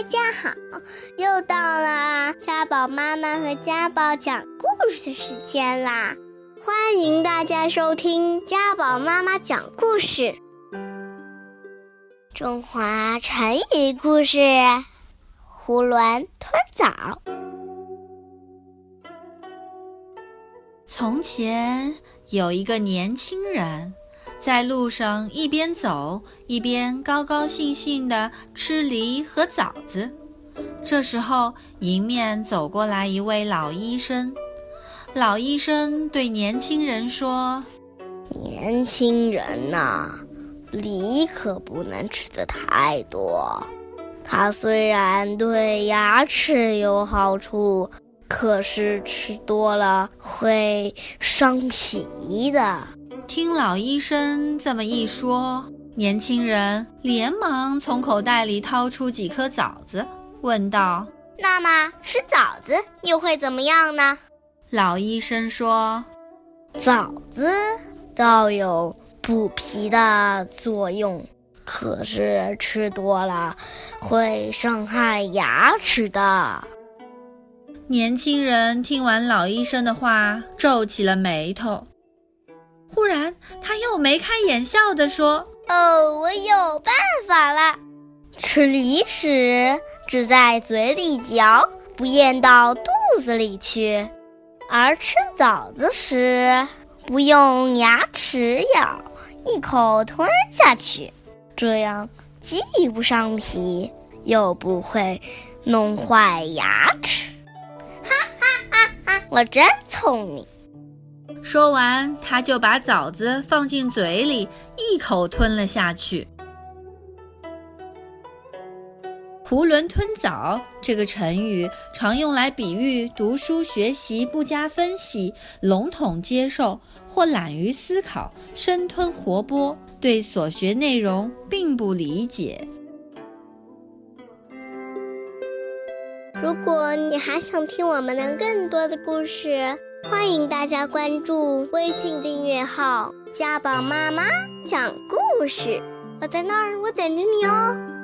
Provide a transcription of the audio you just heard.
大家好，又到了家宝妈妈和家宝讲故事的时间啦！欢迎大家收听家宝妈妈讲故事。中华成语故事：囫囵吞枣。从前有一个年轻人。在路上一边走一边高高兴兴地吃梨和枣子。这时候，迎面走过来一位老医生。老医生对年轻人说：“年轻人呐，梨可不能吃的太多。它虽然对牙齿有好处，可是吃多了会伤脾的。”听老医生这么一说，年轻人连忙从口袋里掏出几颗枣子，问道：“那么吃枣子又会怎么样呢？”老医生说：“枣子倒有补脾的作用，可是吃多了会伤害牙齿的。”年轻人听完老医生的话，皱起了眉头。忽然，他又眉开眼笑地说：“哦，我有办法了！吃梨时只在嘴里嚼，不咽到肚子里去；而吃枣子时，不用牙齿咬，一口吞下去。这样既不伤脾，又不会弄坏牙齿。”哈哈哈哈！我真聪明。说完，他就把枣子放进嘴里，一口吞了下去。囫囵吞枣这个成语常用来比喻读书学习不加分析、笼统接受或懒于思考、生吞活剥，对所学内容并不理解。如果你还想听我们的更多的故事，欢迎大家关注微信订阅号“家宝妈妈讲故事”，我在那儿，我等着你哦。